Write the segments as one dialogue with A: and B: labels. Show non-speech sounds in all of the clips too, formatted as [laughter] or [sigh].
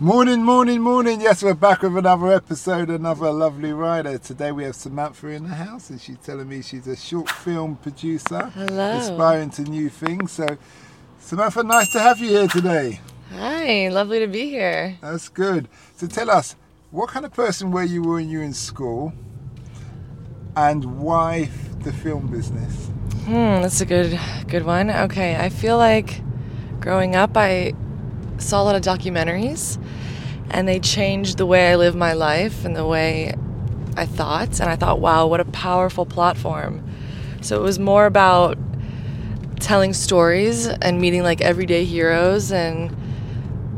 A: Morning, morning, morning. Yes, we're back with another episode, another lovely rider. Today we have Samantha in the house, and she's telling me she's a short film producer,
B: Hello.
A: aspiring to new things. So, Samantha, nice to have you here today.
B: Hi, lovely to be here.
A: That's good. So, tell us, what kind of person were you when you were in school, and why the film business?
B: Hmm, that's a good good one. Okay, I feel like growing up I saw a lot of documentaries and they changed the way I live my life and the way I thought and I thought, wow, what a powerful platform. So it was more about telling stories and meeting like everyday heroes and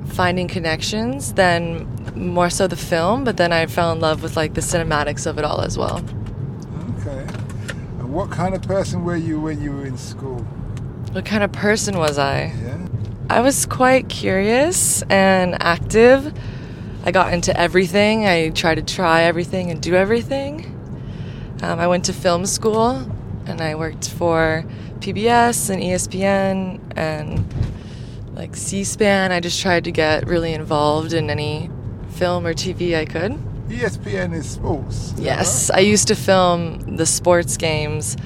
B: finding connections than more so the film, but then I fell in love with like the cinematics of it all as well.
A: Okay. And what kind of person were you when you were in school?
B: What kind of person was I?
A: Yeah.
B: I was quite curious and active. I got into everything. I tried to try everything and do everything. Um, I went to film school and I worked for PBS and ESPN and like C-SPAN. I just tried to get really involved in any film or TV I could.
A: ESPN is sports. is
B: Yes,
A: right?
B: I used to film the sports games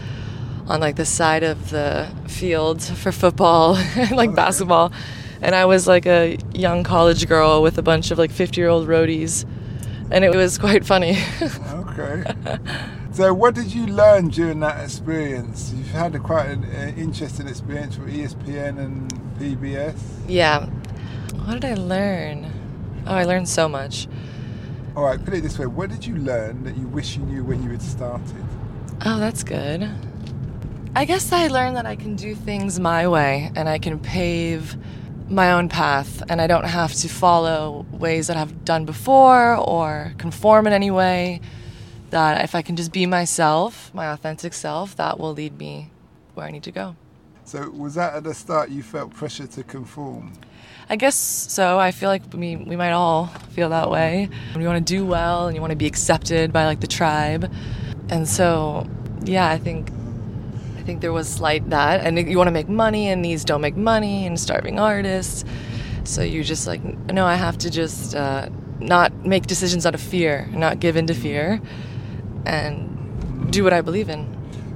B: on like the side of the field for football and [laughs] like
A: Okay.
B: basketball. And I was like a young college girl with a bunch of like 50 year old roadies. And it was quite funny. [laughs]
A: Okay. so, what did you learn during that experience? You've had a quite an uh, interesting experience with ESPN and PBS.
B: yeah. What did I learn? Oh, I learned so much.
A: All right, put it this way: What did you learn that you wish you knew when you had started?
B: Oh, that's good. I guess I learned that I can do things my way and I can pave my own path and I don't have to follow ways that I've done before or conform in any way. That if I can just be myself, my authentic self, that will lead me where I need to go.
A: So, was that at the start you felt pressure to conform?
B: I guess so. I feel like we, we might all feel that way. You want to do well and you want to be accepted by like the tribe. And so, yeah, I think think there was slight that. And you want to make money and these don't make money and starving artists. So you're just like, no, I have to just uh, not make decisions out of fear, not give in to fear, and do what I believe in.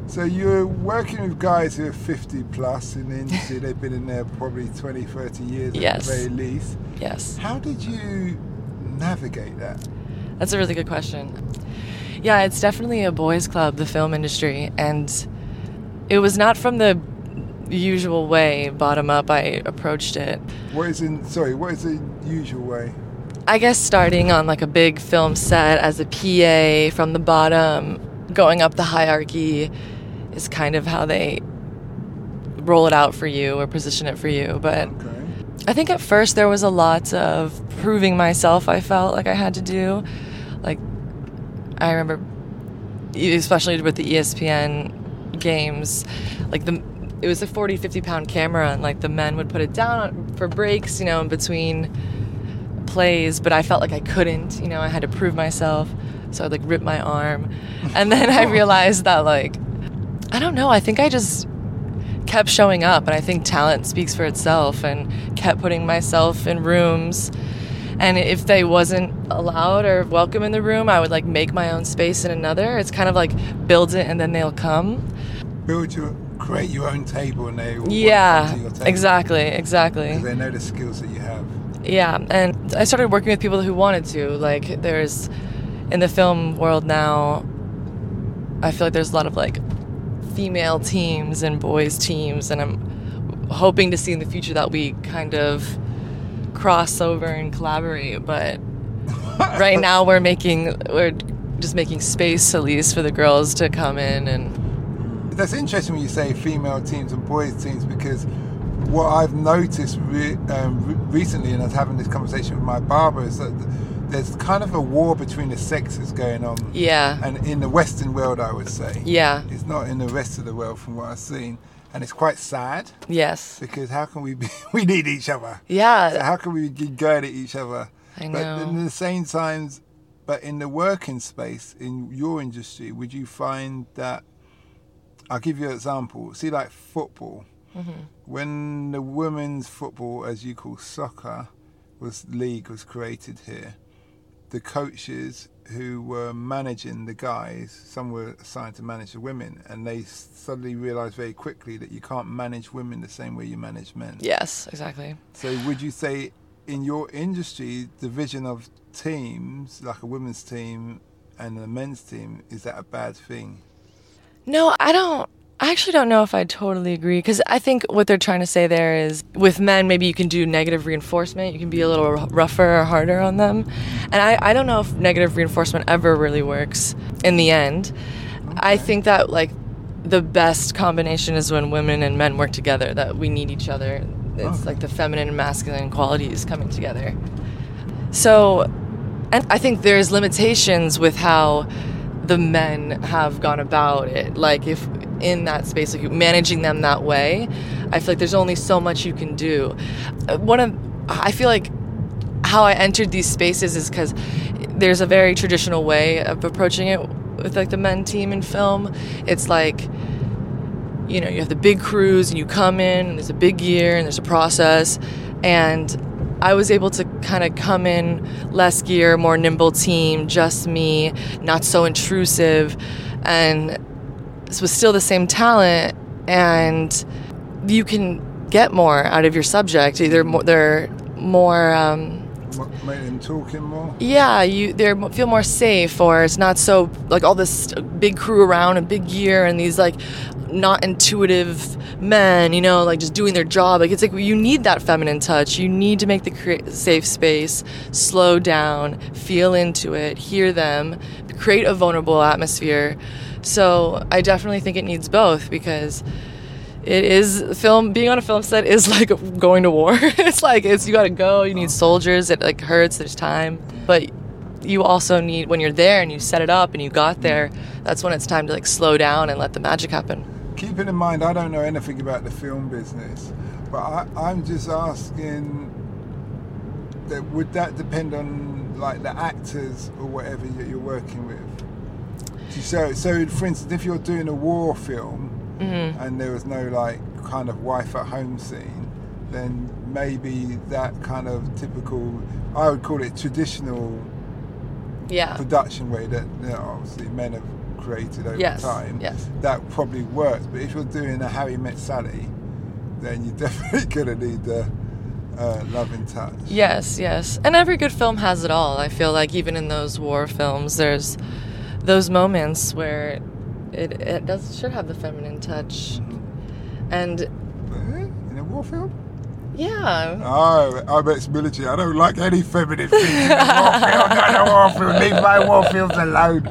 A: So, you're working with guys who are 50 plus in the industry, [laughs] they've been in there probably 20, 30 years at
B: Yes.
A: the very least.
B: Yes.
A: How did you navigate that?
B: That's a really good question. Yeah, it's definitely a boys' club, the film industry, and it was not from the usual way, bottom up, I approached it.
A: What is in, sorry, what is the usual way?
B: I guess starting on like a big film set as a PA from the bottom, going up the hierarchy is kind of how they roll it out for you or position it for you. But
A: Okay.
B: I think at first there was a lot of proving myself I felt like I had to do. Like, I remember, especially with the ESPN games, like the it was a 40, 50 pound camera, and like the men would put it down for breaks, you know, in between plays, but I felt like I couldn't, you know, I had to prove myself. So I'd like rip my arm. And then I [laughs] realized that, like, I don't know, I think I just kept showing up and i think talent speaks for itself and kept putting myself in rooms and if they wasn't allowed or welcome in the room i would like make my own space in another it's kind of like build it and then they'll come
A: Build your, create your own table and they will
B: yeah
A: onto your table
B: exactly exactly
A: Because they know the skills that you have.
B: yeah and i started working with people who wanted to like there's in the film world now i feel like there's a lot of like female teams and boys teams and i'm hoping to see in the future that we kind of cross over and collaborate but [laughs] right now we're making we're just making space at least for the girls to come in and
A: That's interesting when you say female teams and boys teams because what I've noticed re- um, re- recently, and I was having this conversation with my barber, is that there's kind of a war between the sexes going on.
B: yeah
A: And in the Western world, I would say.
B: yeah
A: It's not in the rest of the world from what I've seen. And it's quite sad
B: yes
A: because how can we be, [laughs] we need each other. So
B: yeah
A: how can we be good at each other?
B: I know.
A: But in the same times, but in the working space in your industry, would you find that? I'll give you an example. See, like football.
B: Mm-hmm.
A: When the women's football, as you call soccer, was league was created here, the coaches who were managing the guys, some were assigned to manage the women, and they suddenly realized very quickly that you can't manage women the same way you manage men.
B: Yes, exactly.
A: So, would you say in your industry, division of teams, like a women's team and a men's team, is that a bad thing?
B: No, I don't. I actually don't know if I totally agree because I think what they're trying to say there is with men, maybe you can do negative reinforcement. You can be a little rougher or harder on them. And I, I don't know if negative reinforcement ever really works in the end. Okay. I think that, like, the best combination is when women and men work together, that we need each other. It's okay. like the feminine and masculine qualities coming together. So, and I think there's limitations with how the men have gone about it. Like if in that space, like managing them that way, I feel like there's only so much you can do. Uh, one of I feel like how I entered these spaces is because there's a very traditional way of approaching it with like the men team in film. It's like you know you have the big crews and you come in and there's a big year and there's a process and I was able to kind of come in less gear, more nimble team, just me, not so intrusive, and this was still the same talent, and you can get more out of your subject. Either more, they're more. Um,
A: Make them talking more.
B: Yeah, you they feel more safe, or it's not so like all this big crew around and big gear and these like not intuitive men, you know, like just doing their job. Like it's like you need that feminine touch. You need to make the cre- safe space, slow down, feel into it, hear them, create a vulnerable atmosphere. So I definitely think it needs both because it is film being on a film set is [laughs] like going to war. [laughs] it's like it's you got to go, you need soldiers, it like hurts, there's time. But you also need when you're there and you set it up and you got there, that's when it's time to like slow down and let the magic happen
A: keeping in mind I don't know anything about the film business, but I, am just asking that would that depend on like the actors or whatever you're working with? So, so for instance, if you're doing a war film mm-hmm. and there was no like kind of wife at home scene, then maybe that kind of typical, I would call it traditional
B: yeah.
A: production way that you know, obviously men have created over
B: yes,
A: time,
B: yes.
A: that probably works. But if you're doing a Harry Met Sally, then you're [laughs] definitely gonna need the uh, loving touch.
B: Yes, yes, and every good film has it all. I feel like even in those war films, there's those moments where it, it does should have the feminine touch, and
A: in a war film.
B: Yeah.
A: Oh, I bet it's military. I don't like any feminine things in Warfield. No, no Warfield. Leave my Warfields alone.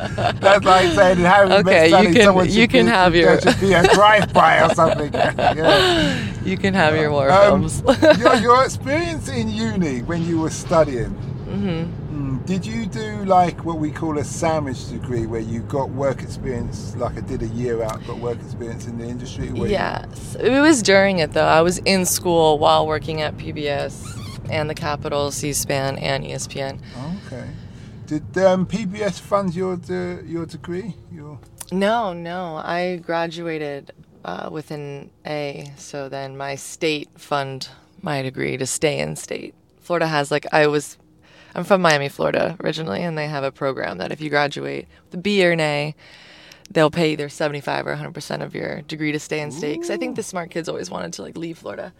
A: That's like saying Harry
B: okay, you can you can
A: be,
B: have your
A: there should be a drive-by or something. yeah. [laughs]
B: You can have your war um, films.
A: your, your experience in uni when you were studying. [laughs] Mm-hmm did you do like what we call a sandwich degree, where you got work experience, like I did a year out, got work experience in the industry?
B: Yes, you... it was during it though. I was in school while working at PBS and the Capitol, C-SPAN, and ESPN.
A: Okay. Did um, PBS fund your de- your degree? Your
B: no, no. I graduated uh, with an A, so then my state fund my degree to stay in state. Florida has like I was I'm from Miami, Florida originally, and they have a program that if you graduate with a B or an A, they'll pay either 75 or 100% of your degree to stay in state. Because I think the smart kids always wanted to like leave Florida,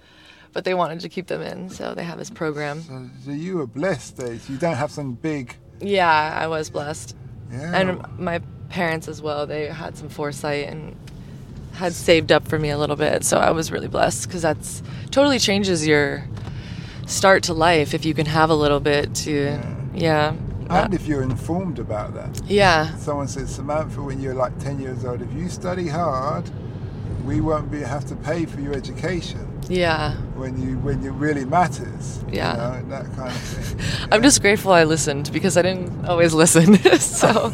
B: but they wanted to keep them in, so they have this program.
A: So, so you were blessed, Dave. You don't have some big.
B: Yeah, I was blessed.
A: Yeah.
B: And my parents as well. They had some foresight and had saved up for me a little bit, so I was really blessed because that's totally changes your start to life if you can have a little bit to yeah, yeah.
A: and if you're informed about that.
B: Yeah.
A: Someone said samantha when you're like 10 years old if you study hard we won't be have to pay for your education
B: yeah.
A: when you when it really matters.
B: Yeah.
A: you know, that kind of thing.
B: Yeah. [laughs] i'm just grateful i listened because i didn't always listen. [laughs] So [laughs]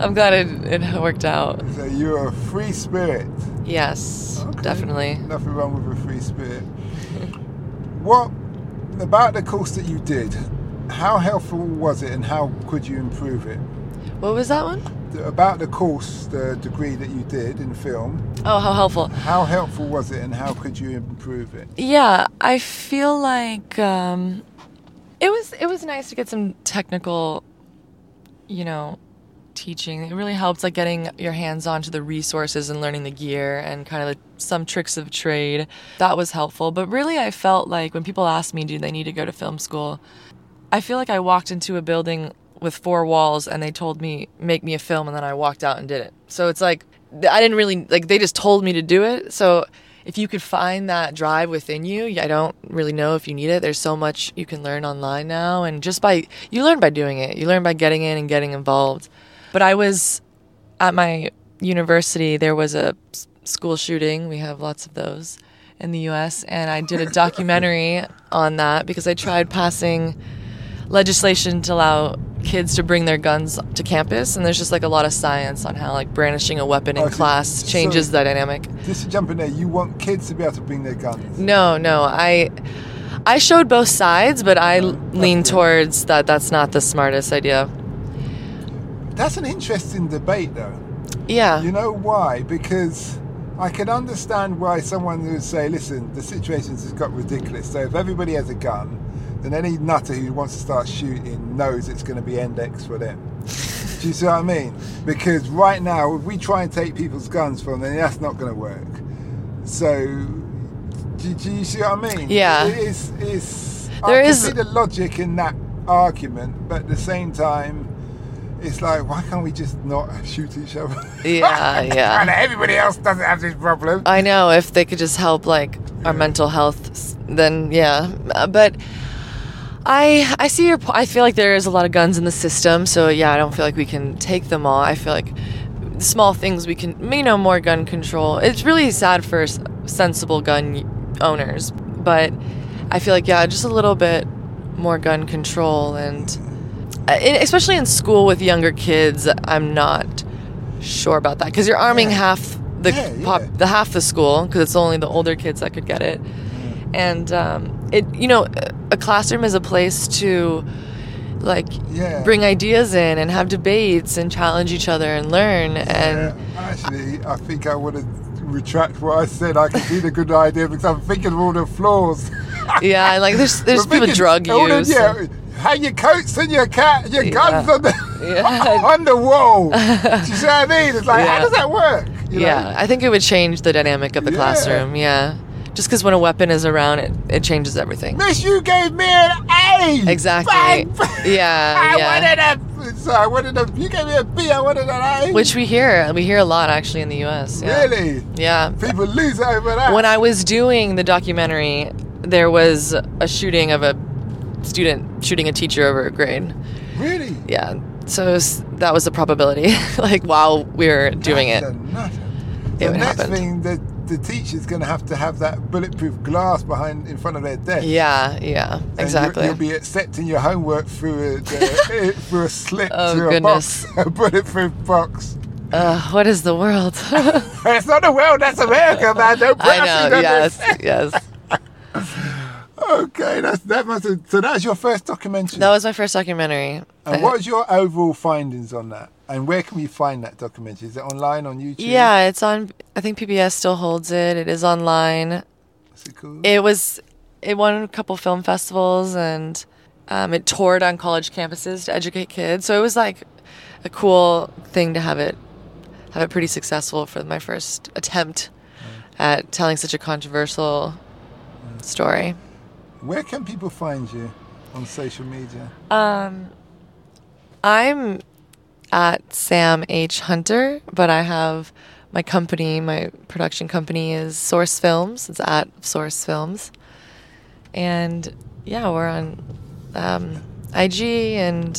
B: i'm glad it, it worked out.
A: So you're a free spirit.
B: Yes okay. definitely.
A: Nothing wrong with a free spirit. What about the course that you did, how helpful was it and how could you improve it?
B: What was that one?
A: About the course, the degree that you did in film.
B: Oh, how helpful.
A: How helpful was it and how could you improve it?
B: Yeah, I feel like um, It was it was nice to get some technical, you know, teaching. It really helped like getting your hands on to the resources and learning the gear and kind of some tricks of trade. That was helpful. But really I felt like when people ask me do they need to go to film school, I feel like I walked into a building with four walls and they told me make me a film and then I walked out and did it. So it's like I didn't really like they just told me to do it. So if you could find that drive within you, I don't really know if you need it. There's so much you can learn online now and just by you learn by doing it. You learn by getting in and getting involved. But I was at my university, there was a school shooting. We have lots of those in the US. And I did a documentary [laughs] on that because I tried passing legislation to allow kids to bring their guns to campus and there's just like a lot of science on how like brandishing a weapon in
A: Oh, so-
B: class changes
A: so-
B: the dynamic
A: Just to jump in there, you want kids to be able to bring their guns.
B: no no i i showed both sides but i oh,
A: lean
B: towards that that's not the smartest idea
A: That's an interesting debate, though.
B: yeah
A: You know why? Because I can understand why someone would say, listen, the situation's just got ridiculous. So if everybody has a gun, then any nutter who wants to start shooting knows it's going to be index for them. Do you see what I mean? Because right now, if we try and take people's guns from them, that's not going to work. So, do, do you see what I mean?
B: Yeah.
A: It is, it's,
B: There
A: I can
B: is-
A: see the logic in that argument, but at the same time, it's like, why can't we just not shoot each other?
B: Yeah, [laughs] yeah.
A: and everybody else doesn't have this problem.
B: I know if they could just help like our mental health, then yeah. Uh, But I I see your. po- I feel like there is a lot of guns in the system, so yeah, I don't feel like we can take them all. I feel like small things we can, you know, more gun control. It's really sad for sensible gun owners, but I feel like yeah, just a little bit more gun control and. Uh, Especially in school with younger kids, I'm not sure about that because you're arming
A: Yeah.
B: half the
A: Yeah,
B: pop,
A: yeah.
B: the half the school because it's only the older kids that could get it, and um, it you know a classroom is a place to like bring ideas in and have debates and challenge each other and learn and
A: actually, I think I would have retract what I said. I can see the good idea because I'm thinking of all the flaws.
B: yeah, like there's there's [laughs] people
A: thinking
B: drug
A: the-
B: use.
A: yeah, hang your coats and your cat, your
B: Yeah.
A: guns on the
B: Yeah. [laughs]
A: on the wall. [laughs] Do you see what I mean? It's like,
B: Yeah.
A: how does that work? You know?
B: yeah, I think it would change the dynamic of the
A: Yeah.
B: classroom. Yeah, just because when a weapon is around, it it changes everything.
A: Miss, you gave me an A.
B: Exactly.
A: Bang, bang.
B: Yeah, [laughs]
A: I
B: yeah.
A: wanted a. So I wanted a. You gave me a B. I wanted an A.
B: Which we hear, we hear a lot actually in the U.S. Yeah.
A: really?
B: Yeah.
A: People lose over that.
B: When I was doing the documentary, there was a shooting of a student shooting a teacher over a grade.
A: really.
B: Yeah. So was, that was a probability. [laughs] like while we were doing
A: That's
B: it. It
A: The next
B: happen.
A: thing, the the teacher's going to have to have that bulletproof glass behind in front of their desk.
B: Yeah, yeah,
A: And
B: exactly.
A: You'll, be accepting your homework through a the, [laughs] [laughs] through a slit
B: Oh,
A: to
B: goodness.
A: a box, a bulletproof box.
B: uh, what is the world?
A: It's not the world, that's America, man. Us
B: I know. Yes, yes.
A: Okay, that's that must have, so that's your first documentary.
B: That was my first documentary.
A: and what was your overall findings on that? And where can we find that documentary? Is it online on YouTube?
B: Yeah, it's on. I think PBS still holds it. It is online.
A: What's it called?
B: It was. It won a couple film festivals and um, it toured on college campuses to educate kids. So it was like a cool thing to have it have it pretty successful for my first attempt at telling such a controversial story.
A: Where can people find you on social media?
B: Um, I'm at Sam H Hunter, but I have my company, my production company is Source Films. It's at Source Films, and yeah, we're on um, IG and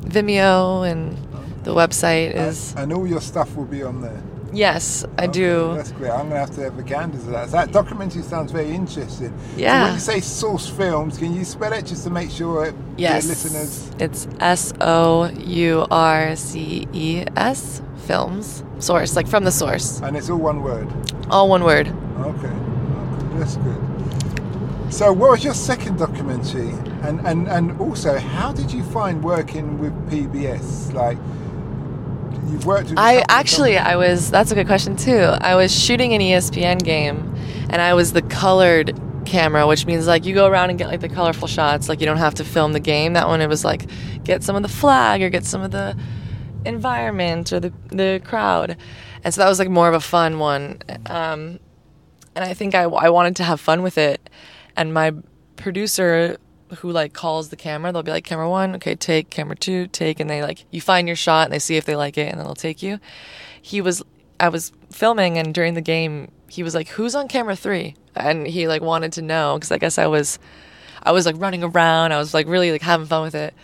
B: Vimeo, and the website is
A: and all your stuff will be on there.
B: Yes, I
A: Okay,
B: do.
A: That's great. I'm going to have to have a gander to that. That documentary sounds very interesting. So
B: Yeah.
A: when you say Source Films, can you spell it just to make sure
B: Yes,
A: listeners?
B: it's S O U R C E S Films Source, like from the source,
A: And it's all one word.
B: all one word.
A: Okay. okay that's good. So, what was your second documentary? And, and and also, how did you find working with PBS? Like, you've worked
B: I actually. I was. That's a good question too. I was shooting an ESPN game, and I was the colored camera, which means like you go around and get like the colorful shots. Like you don't have to film the game. That one it was like get some of the flag or get some of the environment or the the crowd, and so that was like more of a fun one. Um, and I think I I wanted to have fun with it, and my producer who like calls the camera they'll be like camera one okay take camera two take and they like you find your shot and they see if they like it and then they'll take you. He was i was filming and during the game he was like who's on camera three? And he like wanted to know because i guess i was i was like running around i was like really like having fun with it.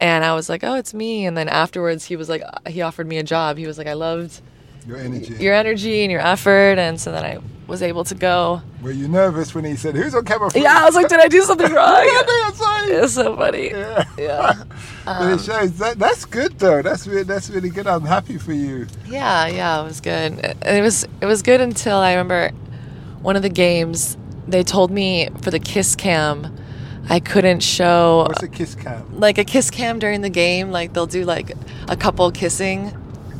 B: And i was like oh it's me. And then afterwards he was like he offered me a job. He was like i loved
A: Your energy.
B: your energy and your effort and so then i was able to go
A: Were you nervous when he said, "Who's on camera?" three?"
B: yeah i was like did i do something [laughs] wrong
A: yeah, that's right.
B: it's so funny
A: Yeah.
B: yeah [laughs]
A: but it shows that that's good though. That's really that's really good. I'm happy for you.
B: Yeah, yeah, it was good. And It was it was good until I remember one of the games they told me for the kiss cam I couldn't show
A: What's a kiss cam?
B: like a kiss cam during the game. Like they'll do like a couple kissing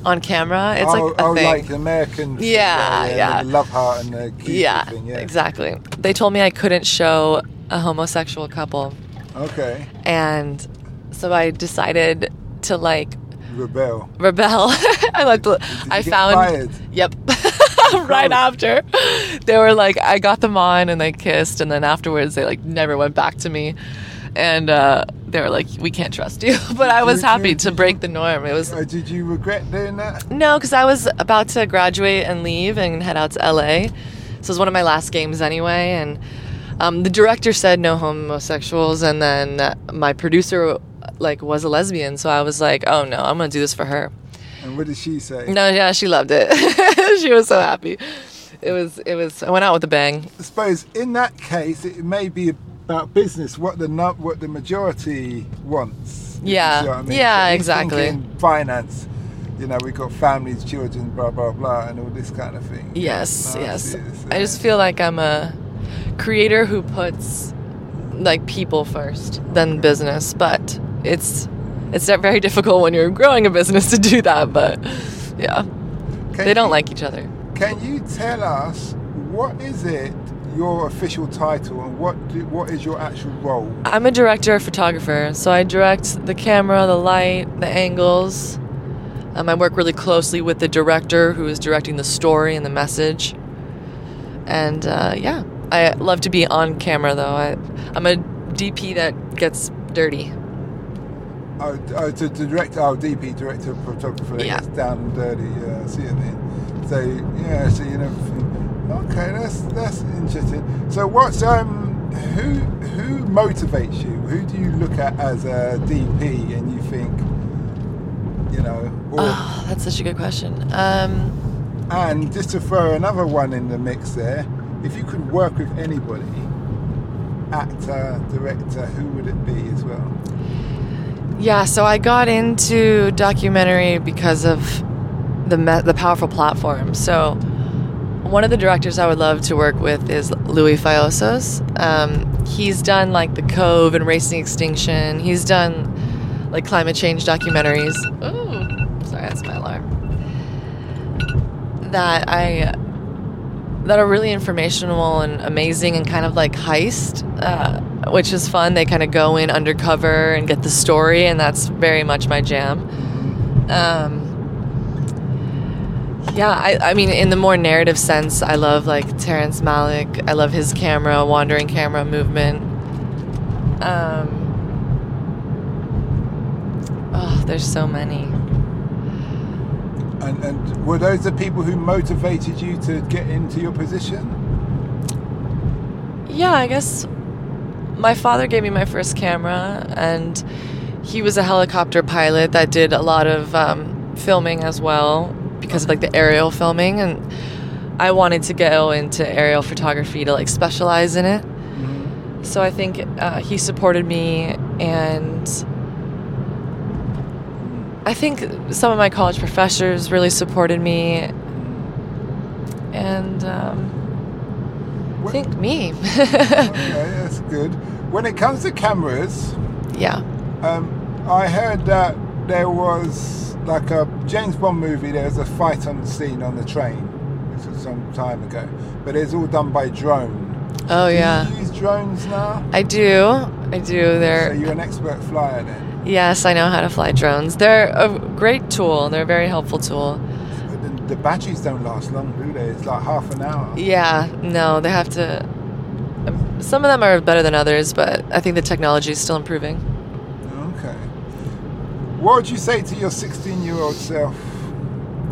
B: on camera. It's
A: oh,
B: like a
A: oh,
B: thing.
A: like the American.
B: Yeah, yeah.
A: The love heart and the
B: yeah,
A: thing. Yeah,
B: exactly. They told me I couldn't show a homosexual couple,
A: Okay.
B: and so I decided to like
A: Rebel.
B: rebel. [laughs] I like.
A: Did
B: I found.
A: fired?
B: Yep. [laughs] right after, they were like, I got them on and they kissed, and then afterwards they like never went back to me, and uh, they were like, we can't trust you. [laughs] but I was happy to break the norm. It was
A: Uh, did you regret doing that?
B: no, because I was about to graduate and leave and head out to LA. So it was one of my last games anyway, and. Um, the director said no homosexuals, and then my producer like was a lesbian, so I was like, "Oh no, I'm gonna do this for her."
A: And what did she say?
B: No, yeah, she loved it. [laughs] she was so happy. It was, it was. I went out with a bang.
A: I suppose in that case, it may be about business. What the what the majority wants. if you
B: Yeah.
A: what I mean.
B: Yeah,
A: So
B: exactly.
A: Finance. You know, we've got families, children, blah blah blah, and all this kind of thing.
B: Yes, yes. I just feel like I'm a creator who puts like people first, then business. But it's it's very [laughs] difficult when you're growing a business to do that. But yeah,
A: Can
B: they don't
A: you-
B: like each other.
A: Can you tell us what is it your official title and what do, what is your actual role?
B: I'm a director photographer, so I direct the camera, the light, the angles. Um, I work really closely with the director who is directing the story and the message. And uh, yeah, I love to be on camera though. I, I'm a DP that gets dirty.
A: Oh, oh to, direct, oh, DP, director of photographer,
B: Yeah.
A: gets down and dirty. Yeah, see what I mean. So yeah, so you know, okay, that's that's interesting. So what's um, who who motivates you? Who do you look at as a DP and you think, you know,
B: Oh, that's such a good question. Um,
A: and just to throw another one in the mix there, if you could work with anybody, actor, director, who would it be as well?
B: yeah, so I got into documentary because of the me- the powerful platform. So one of the directors I would love to work with is Louie Psihoyos. Um, he's done like The Cove and Racing Extinction. He's done like climate change documentaries. Ooh, sorry, that's my alarm. That I that are really informational and amazing and kind of like heist, uh, which is fun. They kind of go in undercover and get the story, and that's very much my jam. Um, yeah, I, I mean, in the more narrative sense, I love like Terrence Malick. I love his camera, wandering camera movement. Um, oh, there's so many.
A: And, and were those the people who motivated you to get into your position?
B: Yeah, I guess my father gave me my first camera, and he was a helicopter pilot that did a lot of um, filming as well because of like the aerial filming, and I wanted to go into aerial photography to like specialize in it. So I think uh, he supported me, and I think some of my college professors really supported me, and um, I think me. [laughs]
A: okay, that's good. When it comes to cameras,
B: yeah.
A: um, I heard that there was like a James Bond movie. There was a fight on the scene on the train. This was some time ago, but it's all done by drone.
B: Oh
A: Do
B: yeah,
A: you use drones now?
B: I do. I do.
A: So
B: They're
A: you're an expert flyer then.
B: yes, I know how to fly drones. They're a great tool. They're a very helpful tool.
A: The batteries don't last long, do they? It's like half an hour.
B: Yeah, no, they have to. Some of them are better than others, but I think the technology is still improving.
A: What would you say to your 16 year old self?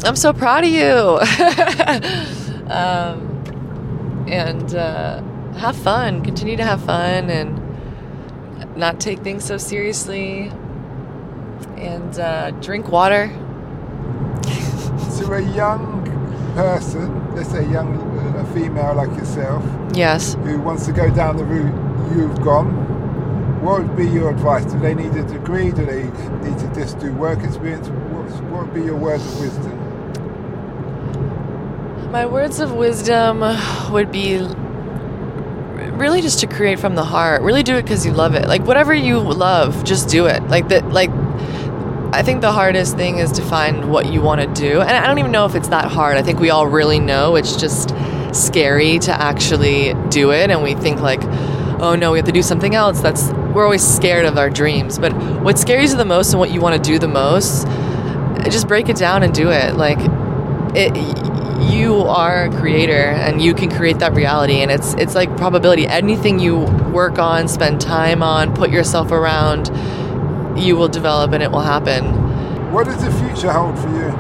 B: I'm so proud of you. [laughs] um, and uh, have fun. Continue to have fun and not take things so seriously. And uh, drink water.
A: To a young person, let's say a young a female like yourself,
B: Yes.
A: who wants to go down the route you've gone, what would be your advice? Do they need a degree? Do they need to just do work experience? What, what would be your words of wisdom?
B: My words of wisdom would be really just to create from the heart. Really do it because you love it. Like whatever you love, just do it. Like that. Like I think the hardest thing is to find what you want to do, and I don't even know if it's that hard. I think we all really know it's just scary to actually do it, and we think like, oh no, we have to do something else. That's we're always scared of our dreams. But what scares you the most and what you want to do the most, just break it down and do it. Like it you are a creator and you can create that reality and it's it's like probability anything you work on spend time on put yourself around you will develop and it will happen
A: What does the future hold for you?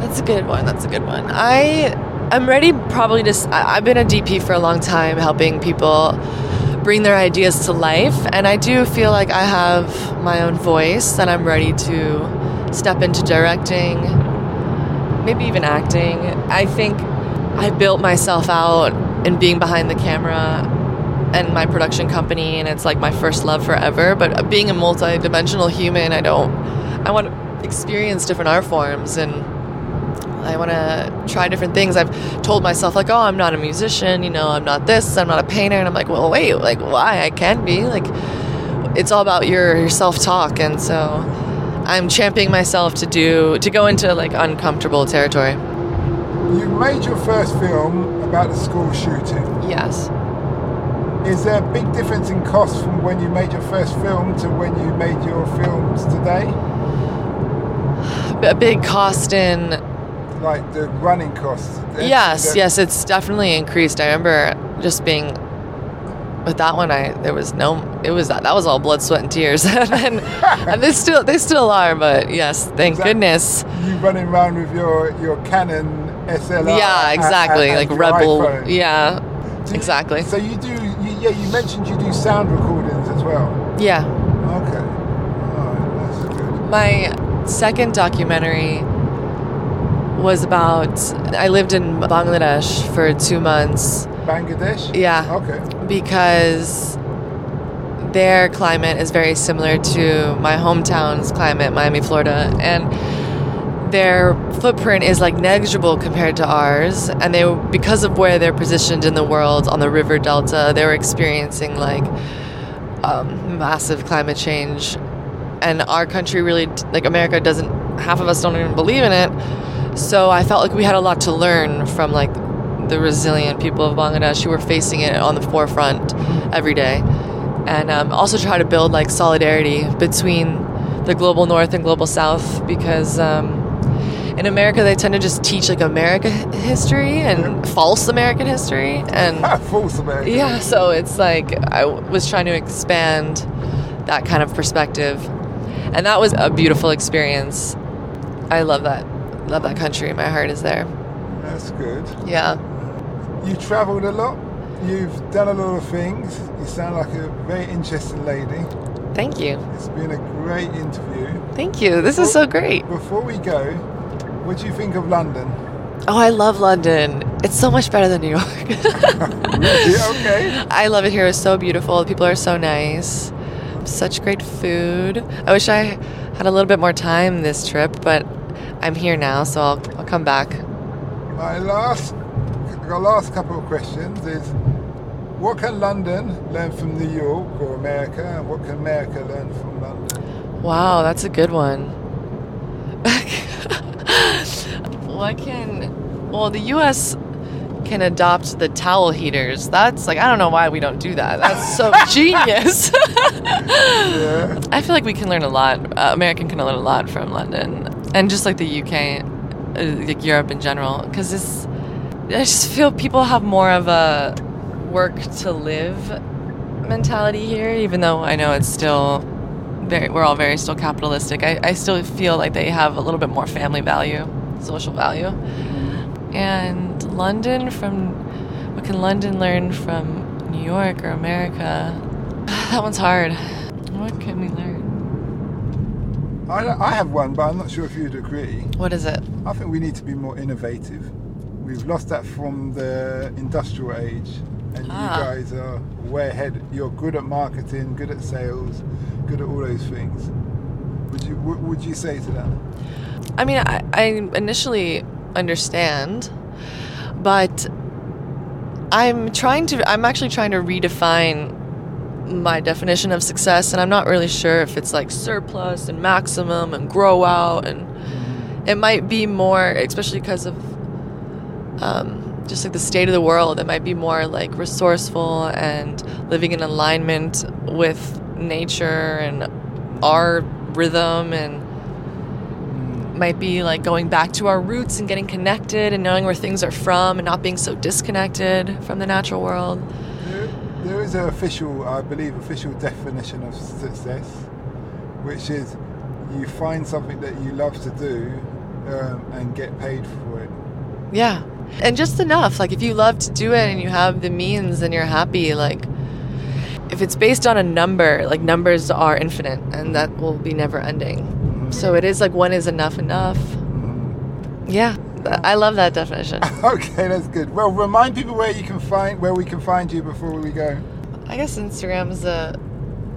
B: that's a good one that's a good one i i'm ready probably to i've been a dp for a long time helping people bring their ideas to life and i do feel like i have my own voice and i'm ready to step into directing maybe even acting. I think I built myself out in being behind the camera and my production company, and it's like my first love forever. But being a multi-dimensional human, I don't. I want to experience different art forms and. I want to try different things. I've told myself like, "Oh, I'm not a musician. You know, I'm not this. I'm not a painter." And I'm like, "Well, wait. Like, why? I can be. Like, it's all about your, your self-talk." And so, I'm championing myself to do to go into like uncomfortable territory.
A: You made your first film about the school shooting.
B: Yes.
A: Is there a big difference in cost from when you made your first film to when you made your films today?
B: A big cost in
A: Like the running costs? the-
B: Yes, yes, it's definitely increased. I remember just being with that one I there was no it was that that was all blood, sweat and tears. [laughs] and then and they still they still are, but yes, thank goodness.
A: You running around with your, your Canon SLR.
B: yeah, exactly.
A: and-
B: like
A: and your
B: rebel.
A: iPhone.
B: Yeah.
A: You-
B: exactly.
A: So you do, you, yeah, you mentioned you do sound recordings as well.
B: Yeah.
A: Okay. Alright, that's good.
B: My second documentary was about I lived in Bangladesh for 2 months
A: Bangladesh?
B: Yeah.
A: Okay.
B: because their climate is very similar to my hometown's climate, Miami, Florida, and their footprint is like negligible compared to ours. And they, because of where they're positioned in the world on the river delta, they were experiencing like um, massive climate change. And our country really, like America, doesn't. Half of us don't even believe in it. So I felt like we had a lot to learn from like the resilient people of Bangladesh who were facing it on the forefront every day, and um, also try to build like solidarity between the global north and global south because um, in America they tend to just teach like America history and false American history and [laughs]
A: False American.
B: yeah, so it's like I w- was trying to expand that kind of perspective, and that was a beautiful experience. I love that, love that country. My heart is there.
A: That's good.
B: Yeah.
A: You travelled a lot. You've done a lot of things. You sound like a very interesting lady.
B: Thank you.
A: It's been a great interview.
B: Thank you. This is so great.
A: Before we go, what do you think of London?
B: Oh, I love London. It's so much better than New York. [laughs]
A: Yeah, okay.
B: I love it here. It's so beautiful. The people are so nice. Such great food. I wish I had a little bit more time this trip, but I'm here now, so I'll, I'll come back.
A: My last, last couple of questions is, what can London learn from New York or America, and what can America learn from London?
B: Wow, that's a good one. [laughs] what can. Well, the U.S. can adopt the towel heaters. That's like I don't know why we don't do that. That's so [laughs] genius.
A: Yeah. [laughs]
B: I feel like we can learn a lot. Uh, American can learn a lot from London and just like the UK, uh, like Europe in general. Because it's, I just feel people have more of a work to live mentality here. Even though I know it's still very, we're all very still capitalistic. I, I still feel like they have a little bit more family value, social value. And London from, what can London learn from New York or America? [sighs] That one's hard. What can we learn?
A: I, I have one, but I'm not sure if you'd agree.
B: What is it?
A: I think we need to be more innovative. We've lost that from the industrial age, and
B: Ah.
A: you guys are way ahead. You're good at marketing, good at sales, good at all those things. Would you what would you say to that?
B: I mean, I, I initially understand, but I'm trying to, I'm actually trying to redefine my definition of success, and I'm not really sure if it's like surplus and maximum and grow out, and it might be more, especially because of um, just like the state of the world, it might be more like resourceful and living in alignment with nature and our rhythm and might be like going back to our roots and getting connected and knowing where things are from and not being so disconnected from the natural world.
A: There, is an official, I believe, official definition of success, which is you find something that you love to do um, and get paid for it.
B: Yeah. And just enough. Like if you love to do it and you have the means and you're happy, like if it's based on a number, like numbers are infinite and that will be never ending. So it is like one is enough enough. Yeah. I love that definition. [laughs]
A: Okay, that's good. Well, remind people where you can find where we can find you before we go.
B: I guess Instagram is the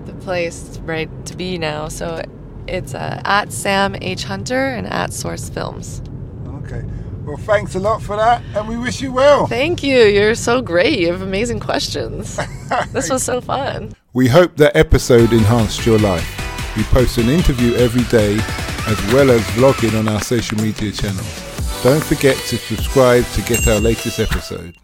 B: the place right to be now. So it's uh, at Sam H Hunter and at Source Films.
A: Okay. Well, thanks a lot for that, and we wish you well.
B: Thank you. You're so great. You have amazing questions. [laughs] this was so fun.
A: We hope that episode enhanced your life. We post an interview every day as well as vlogging on our social media channels. Don't forget to subscribe to get our latest episode.